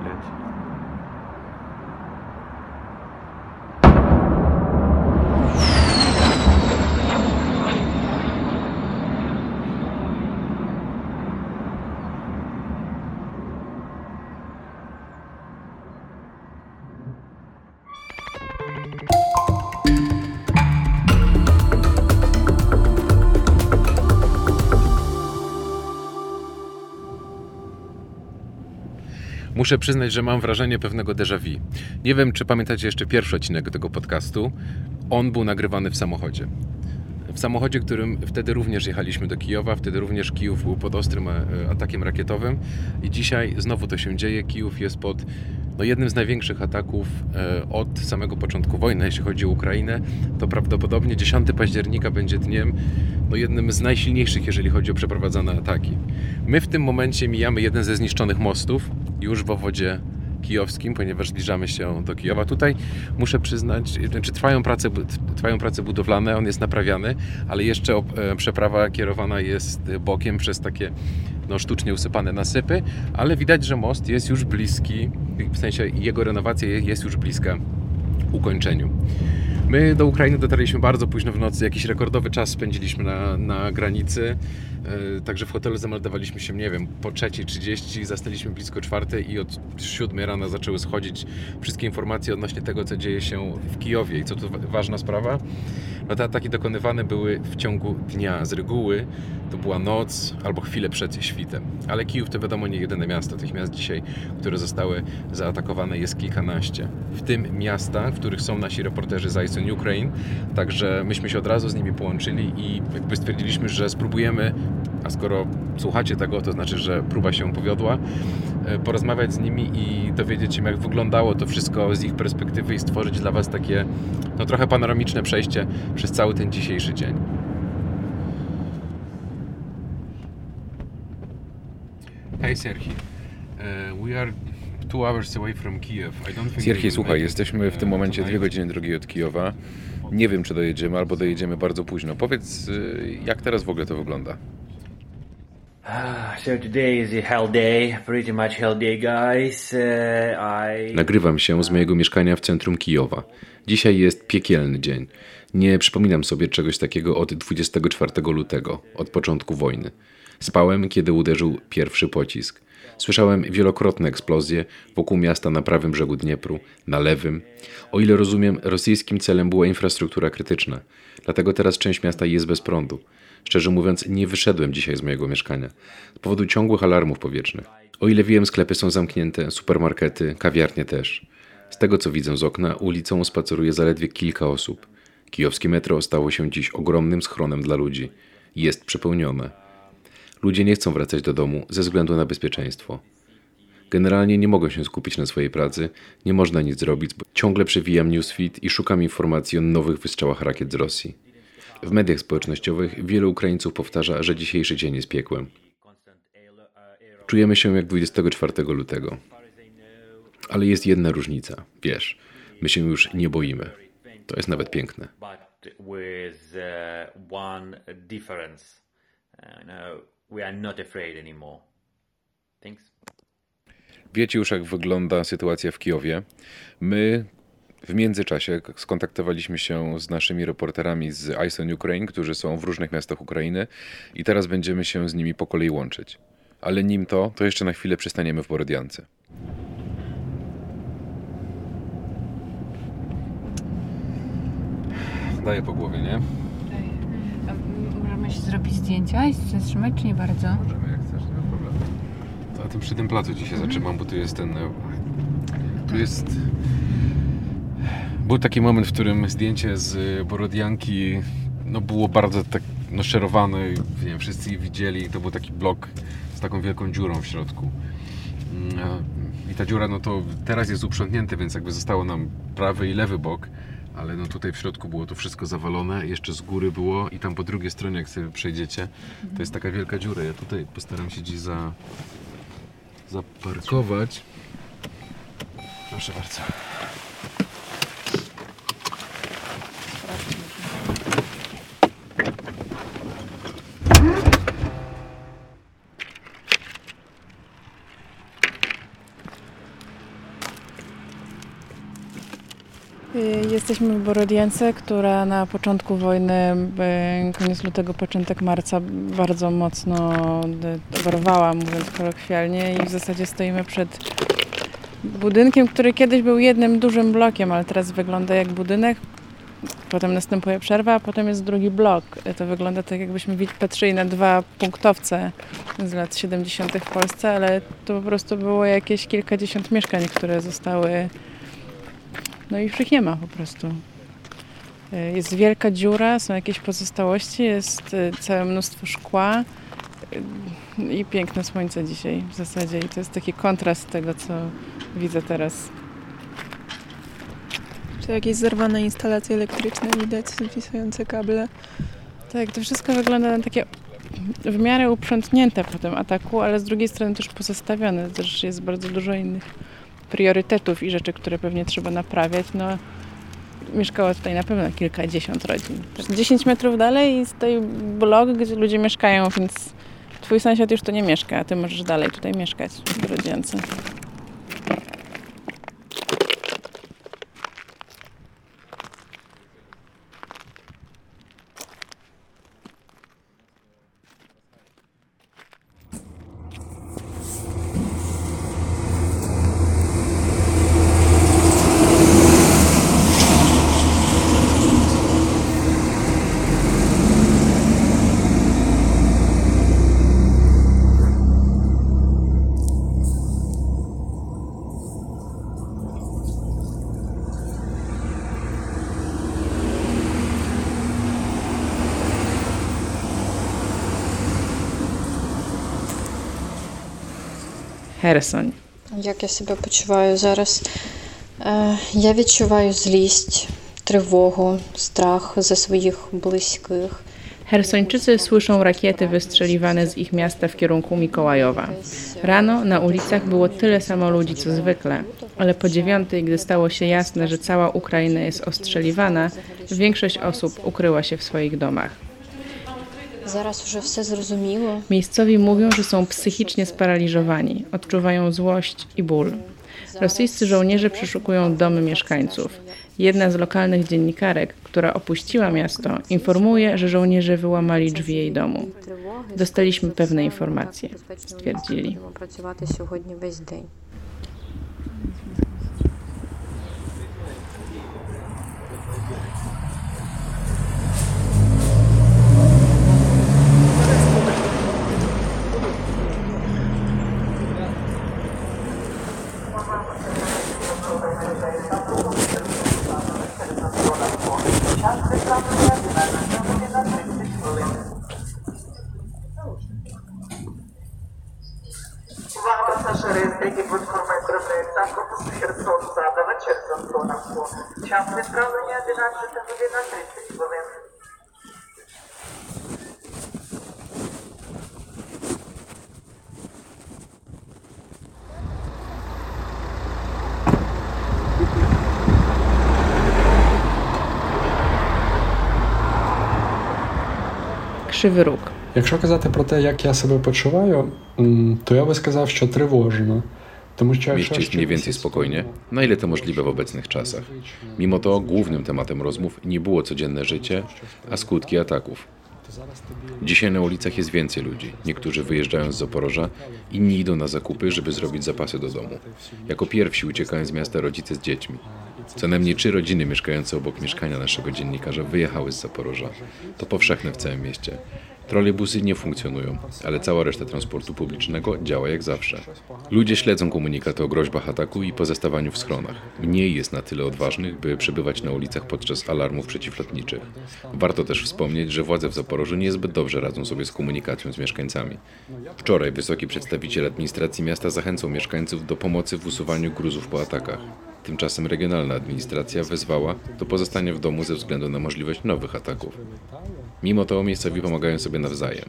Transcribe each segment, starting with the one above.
блядь. Muszę przyznać, że mam wrażenie pewnego déjà vu. Nie wiem, czy pamiętacie jeszcze pierwszy odcinek tego podcastu. On był nagrywany w samochodzie. W samochodzie, którym wtedy również jechaliśmy do Kijowa, wtedy również Kijów był pod ostrym e, atakiem rakietowym i dzisiaj znowu to się dzieje. Kijów jest pod no, jednym z największych ataków e, od samego początku wojny, jeśli chodzi o Ukrainę. To prawdopodobnie 10 października będzie dniem no, jednym z najsilniejszych, jeżeli chodzi o przeprowadzane ataki. My w tym momencie mijamy jeden ze zniszczonych mostów już w obwodzie kijowskim, ponieważ zbliżamy się do Kijowa. Tutaj muszę przyznać, znaczy trwają prace, trwają prace budowlane, on jest naprawiany, ale jeszcze e, przeprawa kierowana jest bokiem przez takie no, sztucznie usypane nasypy, ale widać, że most jest już bliski, w sensie jego renowacja jest już bliska ukończeniu. My do Ukrainy dotarliśmy bardzo późno w nocy, jakiś rekordowy czas spędziliśmy na, na granicy. E, także w hotelu zameldowaliśmy się, nie wiem, po 3.30, zastaliśmy blisko czwartej i od 7 rana zaczęły schodzić wszystkie informacje odnośnie tego, co dzieje się w Kijowie. I co tu ważna sprawa, no te ataki dokonywane były w ciągu dnia. Z reguły to była noc albo chwilę przed świtem. Ale Kijów to wiadomo nie jedyne miasto. Tych miast dzisiaj, które zostały zaatakowane jest kilkanaście. W tym miasta, w których są nasi reporterzy z ISON Ukraine. Także myśmy się od razu z nimi połączyli i jakby stwierdziliśmy, że spróbujemy a skoro słuchacie tego, to znaczy, że próba się powiodła, e, porozmawiać z nimi i dowiedzieć się, jak wyglądało to wszystko z ich perspektywy i stworzyć dla Was takie no, trochę panoramiczne przejście przez cały ten dzisiejszy dzień. Hej Serhi, uh, we are two hours away from Kiev. I don't think Serhi, słuchaj, jesteśmy w tym momencie dwie godziny drogi od Kijowa. Nie wiem, czy dojedziemy, albo dojedziemy bardzo późno. Powiedz, y, jak teraz w ogóle to wygląda? So today is a hell day, pretty much hell day, guys. Uh, I... Nagrywam się z mojego mieszkania w centrum Kijowa. Dzisiaj jest piekielny dzień. Nie przypominam sobie czegoś takiego od 24 lutego, od początku wojny. Spałem, kiedy uderzył pierwszy pocisk. Słyszałem wielokrotne eksplozje wokół miasta na prawym brzegu Dniepru, na lewym. O ile rozumiem, rosyjskim celem była infrastruktura krytyczna. Dlatego teraz część miasta jest bez prądu. Szczerze mówiąc, nie wyszedłem dzisiaj z mojego mieszkania z powodu ciągłych alarmów powietrznych. O ile wiem, sklepy są zamknięte, supermarkety, kawiarnie też. Z tego co widzę z okna, ulicą spaceruje zaledwie kilka osób. Kijowskie metro stało się dziś ogromnym schronem dla ludzi. Jest przepełnione. Ludzie nie chcą wracać do domu ze względu na bezpieczeństwo. Generalnie nie mogę się skupić na swojej pracy, nie można nic zrobić, bo ciągle przewijam newsfeed i szukam informacji o nowych wystrzałach rakiet z Rosji. W mediach społecznościowych wielu Ukraińców powtarza, że dzisiejszy dzień jest piekłem. Czujemy się jak 24 lutego. Ale jest jedna różnica. Wiesz, my się już nie boimy. To jest nawet piękne. We are not afraid anymore. Thanks. Wiecie już, jak wygląda sytuacja w Kijowie. My w międzyczasie skontaktowaliśmy się z naszymi reporterami z ISON Ukraine, którzy są w różnych miastach Ukrainy i teraz będziemy się z nimi po kolei łączyć. Ale nim to, to jeszcze na chwilę przystaniemy w Borodiance. Daję po głowie, nie? Możemy się zrobić zdjęcia i się zatrzymać, czy nie bardzo? Możemy, jak chcesz, nie ma problemu. To a tym przy tym placu dzisiaj zatrzymam, bo tu jest ten... e, Tu jest... Był taki moment, w którym zdjęcie z Borodianki no było bardzo tak no, szerowane, i, nie wiem, wszyscy je widzieli. To był taki blok z taką wielką dziurą w środku. Mm, I ta dziura, no to teraz jest uprzątnięte, więc jakby zostało nam prawy i lewy bok, ale no tutaj w środku było to wszystko zawalone, jeszcze z góry było i tam po drugiej stronie, jak sobie przejdziecie, to jest taka wielka dziura. Ja tutaj postaram się dziś za, zaparkować. Proszę bardzo. Jesteśmy w Borodiance, która na początku wojny, y, koniec lutego, początek marca, bardzo mocno y, oberwała, mówiąc kolokwialnie, i w zasadzie stoimy przed budynkiem, który kiedyś był jednym dużym blokiem, ale teraz wygląda jak budynek. Potem następuje przerwa, a potem jest drugi blok. Y, To wygląda tak, jakbyśmy patrzyli na dwa punktowce z lat 70. w Polsce, ale to po prostu było jakieś kilkadziesiąt mieszkań, które zostały no i już ich nie ma po prostu. Y, Jest wielka dziura, są jakieś pozostałości, jest y, całe mnóstwo szkła y, i piękne słońce dzisiaj w zasadzie. I to jest taki kontrast tego, co widzę teraz. Czy jakieś zerwane instalacje elektryczne widać, wisające kable? Tak, to wszystko wygląda na takie w miarę uprzątnięte po tym ataku, ale z drugiej strony też pozostawione. Też jest bardzo dużo innych priorytetów i rzeczy, które pewnie trzeba naprawiać. No, mieszkało tutaj na pewno kilkadziesiąt rodzin. 10 metrów dalej stoi blok, gdzie ludzie mieszkają, więc twój sąsiad już tu nie mieszka, a ty możesz dalej tutaj mieszkać w Rodziance. Херсон. Як я себе почуваю зараз? Е, Я відчуваю злість, тривогу, страх за своїх близьких. Hersończycy słyszą rakiety wystrzeliwane z ich miasta w kierunku Mikołajowa. Rano na ulicach było tyle samo ludzi co zwykle, ale po dziewiątej, gdy stało się jasne, że cała Ukraina jest ostrzeliwana, większość osób ukryła się w swoich domach. Zaraz już wszystko zrozumiło. Miejscowi mówią, że są psychicznie sparaliżowani, odczuwają złość i ból. Rosyjscy żołnierze przeszukują domy mieszkańców. Jedna z lokalnych dziennikarek, która opuściła miasto, informuje, że żołnierze wyłamali drzwi jej domu. Dostaliśmy pewne informacje, stwierdzili. 11 година 30 хвилин. Krzywy. Якщо казати про те, як я себе почуваю, то я би сказав, що тривожно. mieścić mniej więcej spokojnie, na ile to możliwe w obecnych czasach. Mimo to głównym tematem rozmów nie było codzienne życie, a skutki ataków. Dzisiaj na ulicach jest więcej ludzi. Niektórzy wyjeżdżają z Zaporoża, inni idą na zakupy, żeby zrobić zapasy do domu. Jako pierwsi uciekają z miasta rodzice z dziećmi. Co najmniej trzy rodziny mieszkające obok mieszkania naszego dziennikarza wyjechały z Zaporoża. To powszechne w całym mieście. Trolejbusy nie funkcjonują, ale cała reszta transportu publicznego działa jak zawsze. Ludzie śledzą komunikaty o groźbach ataku i pozostawaniu w schronach. Mniej jest na tyle odważnych, by przebywać na ulicach podczas alarmów przeciwlotniczych. Warto też wspomnieć, że władze w Zaporożu niezbyt dobrze radzą sobie z komunikacją z mieszkańcami. Wczoraj wysoki przedstawiciel administracji miasta zachęcał mieszkańców do pomocy w usuwaniu gruzów po atakach. Tymczasem regionalna administracja wezwała do pozostania w domu ze względu na możliwość nowych ataków. Mimo to miejscowi pomagają sobie nawzajem.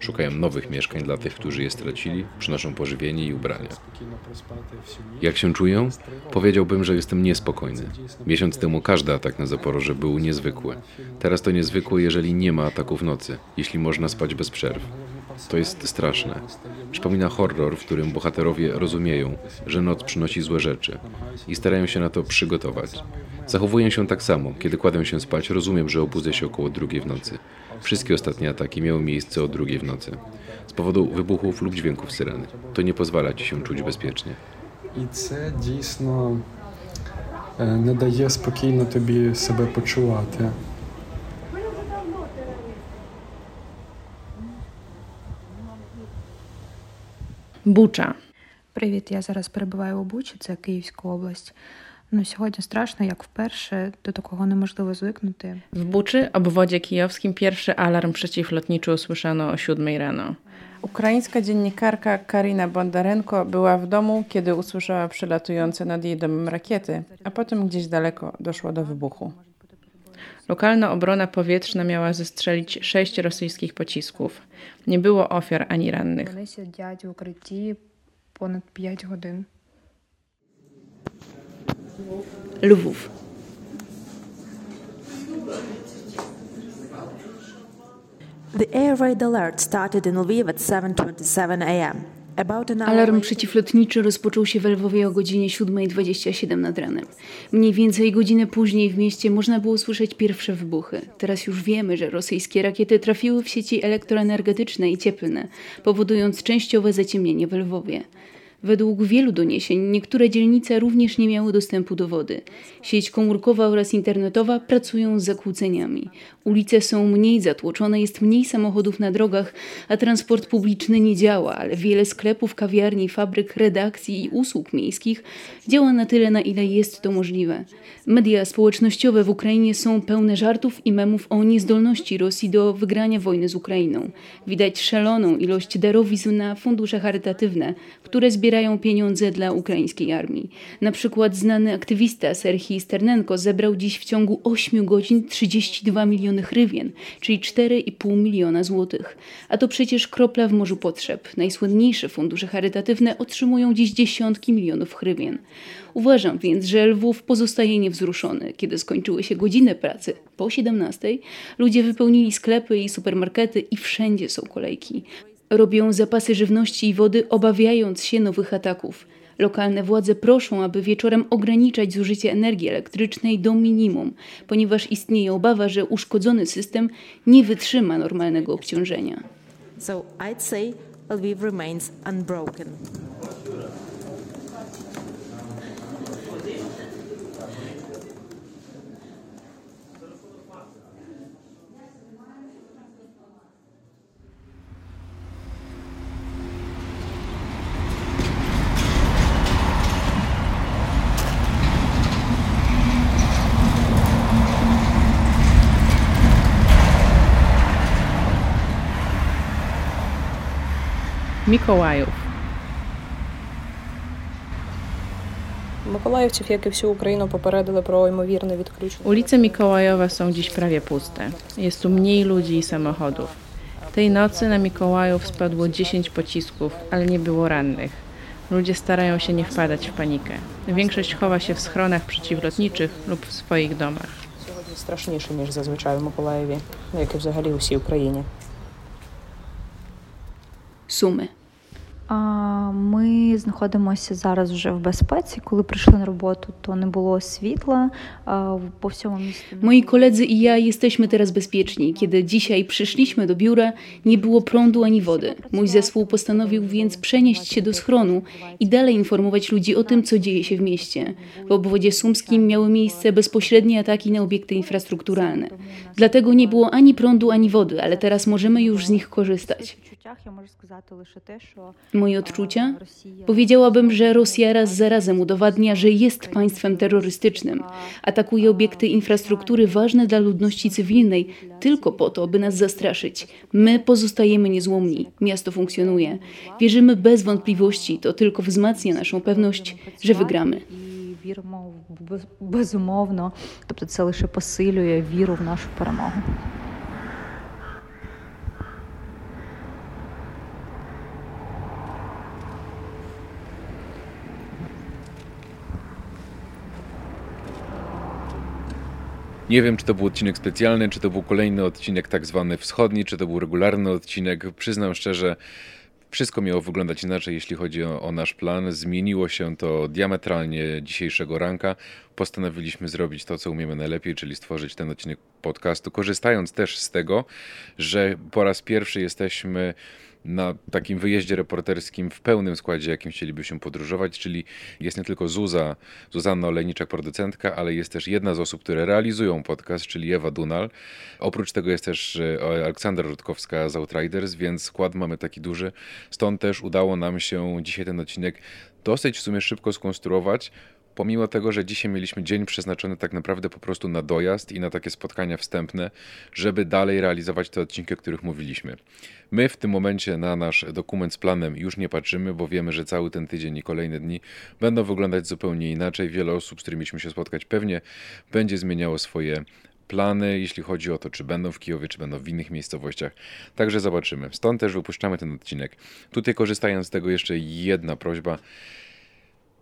Szukają nowych mieszkań dla tych, którzy je stracili, przynoszą pożywienie i ubrania. Jak się czują? Powiedziałbym, że jestem niespokojny. Miesiąc temu każdy atak na Zaporoże był niezwykły. Teraz to niezwykłe, jeżeli nie ma ataków nocy, jeśli można spać bez przerw. To jest straszne. Przypomina horror, w którym bohaterowie rozumieją, że noc przynosi złe rzeczy i starają się na to przygotować. Zachowuję się tak samo. Kiedy kładę się spać, rozumiem, że obudzę się około drugiej w nocy. Wszystkie ostatnie ataki miały miejsce o drugiej w nocy. Z powodu wybuchów lub dźwięków syreny. To nie pozwala ci się czuć bezpiecznie. І це дійсно е, не дає спокійно тобі себе почувати. Bucza. Привіт, я зараз перебуваю у Бучі, це Київська область. Ну, сьогодні страшно, як вперше, до такого неможливо звикнути. W Buczy, obwodzie kijowskim, pierwszy alarm przeciwlotniczy usłyszano o 7 rano. Ukraińska dziennikarka Karina Bondarenko była w domu, kiedy usłyszała przylatujące nad jej domem rakiety, a potem gdzieś daleko doszło do wybuchu. Lokalna obrona powietrzna miała zestrzelić sześć rosyjskich pocisków. Nie było ofiar ani rannych. Ponad 5 godzin. Lwów. The air raid alert started in Lviv at 7:27 a.m. Alarm przeciwlotniczy rozpoczął się w Lwowie o godzinie 7.27 nad ranem. Mniej więcej godzinę później w mieście można było słyszeć pierwsze wybuchy. Teraz już wiemy, że rosyjskie rakiety trafiły w sieci elektroenergetyczne i cieplne, powodując częściowe zaciemnienie w Lwowie. Według wielu doniesień niektóre dzielnice również nie miały dostępu do wody. Sieć komórkowa oraz internetowa pracują z zakłóceniami. Ulice są mniej zatłoczone, jest mniej samochodów na drogach, a transport publiczny nie działa, ale wiele sklepów, kawiarni, fabryk, redakcji i usług miejskich działa na tyle, na ile jest to możliwe. Media społecznościowe w Ukrainie są pełne żartów i memów o niezdolności Rosji do wygrania wojny z Ukrainą. Widać szaloną ilość darowizn na fundusze charytatywne, które zbierają pieniądze dla ukraińskiej armii. Na przykład znany aktywista Serhii Sternenko zebrał dziś w ciągu 8 godzin 32 miliony hrywien, czyli 4,5 miliona złotych. A to przecież kropla w morzu potrzeb. Najsłynniejsze fundusze charytatywne otrzymują dziś dziesiątki milionów hrywien. Uważam więc, że Lwów pozostaje niewzruszony. Kiedy skończyły się godziny pracy po 17, ludzie wypełnili sklepy i supermarkety i wszędzie są kolejki. Robią zapasy żywności i wody, obawiając się nowych ataków. Lokalne władze proszą, aby wieczorem ograniczać zużycie energii elektrycznej do minimum, ponieważ istnieje obawa, że uszkodzony system nie wytrzyma normalnego obciążenia. So I'd say Lviv remains unbroken. Mikołajów. Миколаївців, як і всю Україну, попередили про ймовірне відключення. Ulice Mikołajowe są dziś prawie puste. Jest tu mniej ludzi i samochodów. Tej nocy na Mikołajów spadło 10 pocisków, ale nie było rannych. Ludzie starają się nie wpadać w panikę. Większość chowa się w schronach przeciwlotniczych lub w swoich domach. Сьогодні страшніше, ніж зазвичай в Миколаєві, як і взагалі у всій Україні. Sumy. А, Ми знаходимося зараз вже в безпеці. Коли прийшли на роботу, то не було світла а, по всьому місту. Moi koledzy i ja jesteśmy teraz bezpieczni. Kiedy dzisiaj przyszliśmy do biura, nie było prądu ani wody. Mój zespół postanowił więc przenieść się do schronu i dalej informować ludzi o tym, co dzieje się w mieście. W obwodzie sumskim miały miejsce bezpośrednie ataki na obiekty infrastrukturalne. Dlatego nie było ani prądu, ani wody, ale teraz możemy już z nich korzystać. Я можу сказати лише те, що Moje odczucia? Powiedziałabym, że Rosja raz za razem udowadnia, że jest państwem terrorystycznym. Atakuje obiekty infrastruktury ważne dla ludności cywilnej tylko po to, by nas zastraszyć. My pozostajemy niezłomni. Miasto funkcjonuje. Wierzymy bez wątpliwości. To tylko wzmacnia naszą pewność, że wygramy. і віримо в без- безумовно. Тобто це лише посилює віру в нашу перемогу. Nie wiem, czy to był odcinek specjalny, czy to był kolejny odcinek tak zwany wschodni, czy to był regularny odcinek. Przyznam szczerze, wszystko miało wyglądać inaczej, jeśli chodzi o, o, nasz plan. Zmieniło się to diametralnie dzisiejszego ranka. Postanowiliśmy zrobić to, co umiemy najlepiej, czyli stworzyć ten odcinek podcastu, korzystając też z tego, że po raz pierwszy jesteśmy na takim wyjeździe reporterskim w pełnym składzie, jakim chcielibyśmy podróżować, czyli jest nie tylko Zuza, Zuzanna Olejniczak, producentka, ale jest też jedna z osób, które realizują podcast, czyli Ewa Dunal. Oprócz tego jest też e, Aleksandra Rutkowska z Outriders, więc skład mamy taki duży. Stąd też udało nam się dzisiaj ten odcinek dosyć w sumie szybko skonstruować, pomimo tego, że dzisiaj mieliśmy dzień przeznaczony tak naprawdę po prostu na dojazd i na takie spotkania wstępne, żeby dalej realizować te odcinki, o których mówiliśmy. My w tym momencie na nasz dokument z planem już nie patrzymy, bo wiemy, że cały ten tydzień i kolejne dni będą wyglądać zupełnie inaczej. Wiele osób, z którymi mieliśmy się spotkać, pewnie będzie zmieniało swoje plany, jeśli chodzi o to, czy będą w Kijowie, czy będą w innych miejscowościach. Także zobaczymy. Stąd też wypuszczamy ten odcinek. Tutaj korzystając z tego jeszcze jedna prośba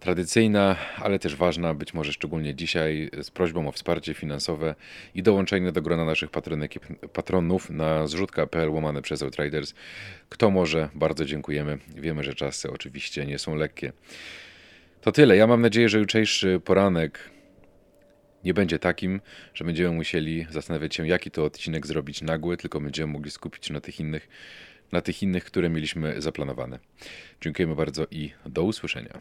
tradycyjna, ale też ważna, być może szczególnie dzisiaj, z prośbą o wsparcie finansowe i dołączenie do grona naszych patronek, patronów na zrzutka.pl łamane przez Outriders. Kto może, bardzo dziękujemy. Wiemy, że czasy oczywiście nie są lekkie. To tyle. Ja mam nadzieję, że jutrzejszy poranek nie będzie takim, że będziemy musieli zastanawiać się, jaki to odcinek zrobić nagły, tylko będziemy mogli skupić się na tych innych, na tych innych, które mieliśmy zaplanowane. Dziękujemy bardzo i do usłyszenia.